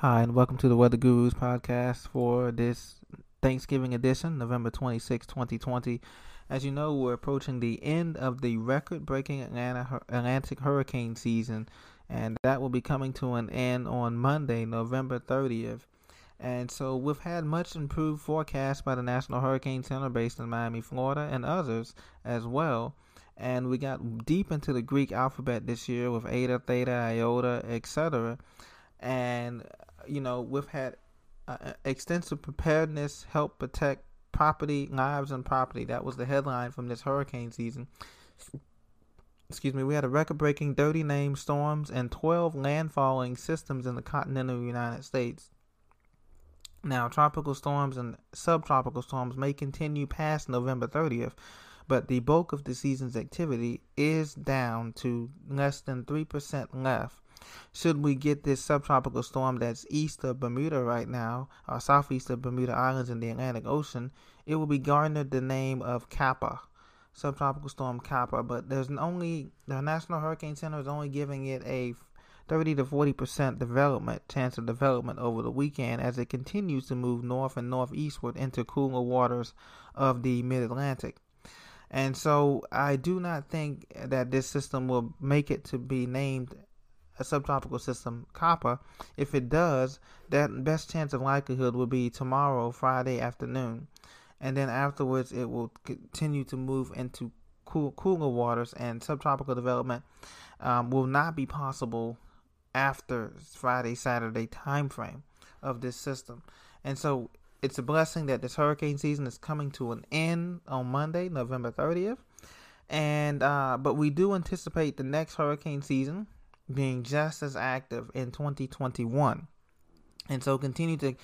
Hi, and welcome to the Weather Gurus podcast for this Thanksgiving edition, November 26, 2020. As you know, we're approaching the end of the record breaking Atlantic hurricane season, and that will be coming to an end on Monday, November 30th. And so we've had much improved forecast by the National Hurricane Center based in Miami, Florida, and others as well. And we got deep into the Greek alphabet this year with Eta, Theta, Iota, etc. And you know, we've had uh, extensive preparedness help protect property, lives, and property. That was the headline from this hurricane season. Excuse me, we had a record breaking 30 named storms and 12 landfalling systems in the continental United States. Now, tropical storms and subtropical storms may continue past November 30th, but the bulk of the season's activity is down to less than 3% left should we get this subtropical storm that's east of Bermuda right now, or southeast of Bermuda Islands in the Atlantic Ocean, it will be garnered the name of Kappa, subtropical storm Kappa. But there's only the National Hurricane Center is only giving it a 30 to 40 percent development chance of development over the weekend as it continues to move north and northeastward into cooler waters of the mid Atlantic. And so I do not think that this system will make it to be named a subtropical system, Kappa. If it does, that best chance of likelihood will be tomorrow, Friday afternoon. And then afterwards, it will continue to move into cool, cooler waters, and subtropical development um, will not be possible after Friday, Saturday time frame of this system. And so it's a blessing that this hurricane season is coming to an end on Monday, November 30th. And uh, but we do anticipate the next hurricane season being just as active in 2021. And so continue to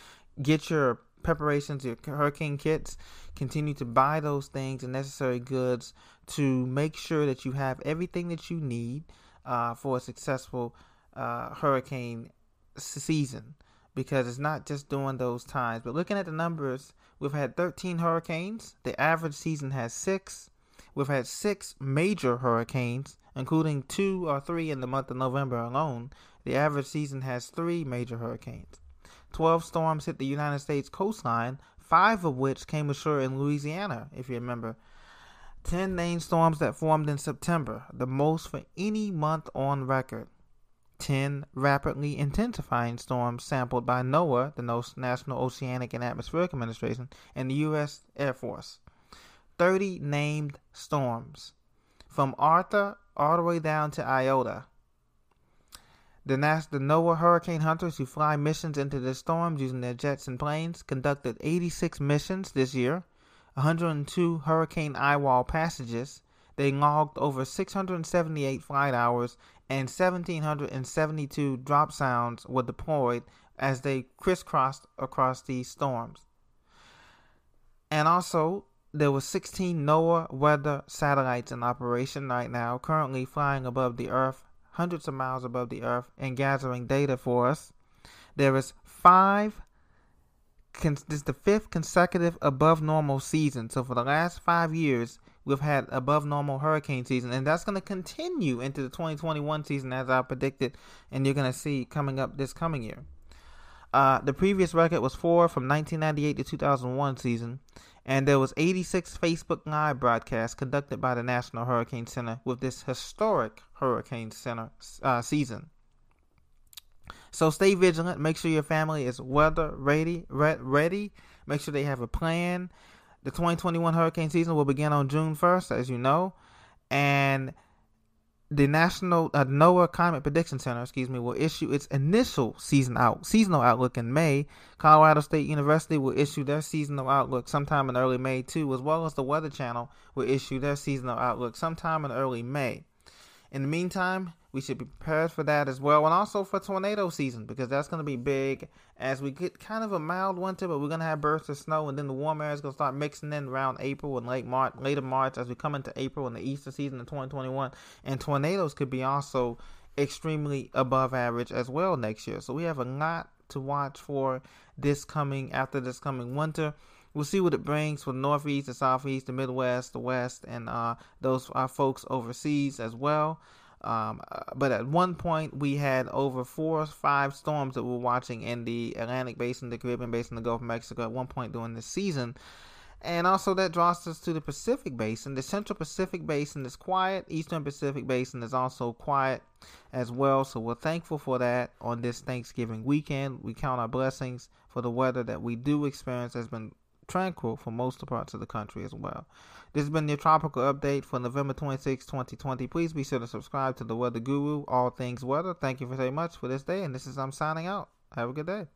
get your preparations, your hurricane kits, continue to buy those things and necessary goods to make sure that you have everything that you need uh, for a successful uh, hurricane season. Because it's not just during those times, but looking at the numbers, we've had 13 hurricanes. The average season has six. We've had six major hurricanes including two or three in the month of November alone, the average season has three major hurricanes. Twelve storms hit the United States coastline, five of which came ashore in Louisiana, if you remember. Ten named storms that formed in September, the most for any month on record. Ten rapidly intensifying storms sampled by NOAA, the National Oceanic and Atmospheric Administration, and the U.S. Air Force. 30 named storms. From Arthur all the way down to Iota. The, NASA, the NOAA hurricane hunters who fly missions into the storms using their jets and planes conducted 86 missions this year, 102 hurricane eyewall passages. They logged over 678 flight hours and 1,772 dropsondes were deployed as they crisscrossed across these storms. And also, there were 16 NOAA weather satellites in operation right now, currently flying above the Earth, hundreds of miles above the Earth, and gathering data for us. There is five. this is the fifth consecutive above normal season. So for the last five years, we've had above normal hurricane season, and that's going to continue into the 2021 season as I predicted, and you're going to see coming up this coming year. Uh, the previous record was four from 1998 to 2001 season, and there was 86 Facebook Live broadcasts conducted by the National Hurricane Center with this historic Hurricane Center uh, season. So stay vigilant. Make sure your family is weather ready. Ready. Make sure they have a plan. The 2021 hurricane season will begin on June 1st, as you know, and the National uh, NOAA Climate Prediction Center, excuse me, will issue its initial season out seasonal outlook in May. Colorado State University will issue their seasonal outlook sometime in early May too, as well as the Weather Channel will issue their seasonal outlook sometime in early May. In the meantime, we should be prepared for that as well, and also for tornado season because that's going to be big as we get kind of a mild winter, but we're going to have bursts of snow, and then the warm air is going to start mixing in around April and late March, later March as we come into April and the Easter season of 2021, and tornadoes could be also extremely above average as well next year. So we have a lot to watch for this coming after this coming winter. We'll see what it brings for the Northeast, the Southeast, the Midwest, the West, and uh, those our folks overseas as well. Um, uh, but at one point, we had over four or five storms that we were watching in the Atlantic Basin, the Caribbean Basin, the Gulf of Mexico at one point during this season. And also, that draws us to the Pacific Basin. The Central Pacific Basin is quiet. Eastern Pacific Basin is also quiet as well. So, we're thankful for that on this Thanksgiving weekend. We count our blessings for the weather that we do experience has been tranquil for most parts of the country as well. This has been your tropical update for November 26, 2020. Please be sure to subscribe to the Weather Guru, All Things Weather. Thank you very much for this day, and this is I'm signing out. Have a good day.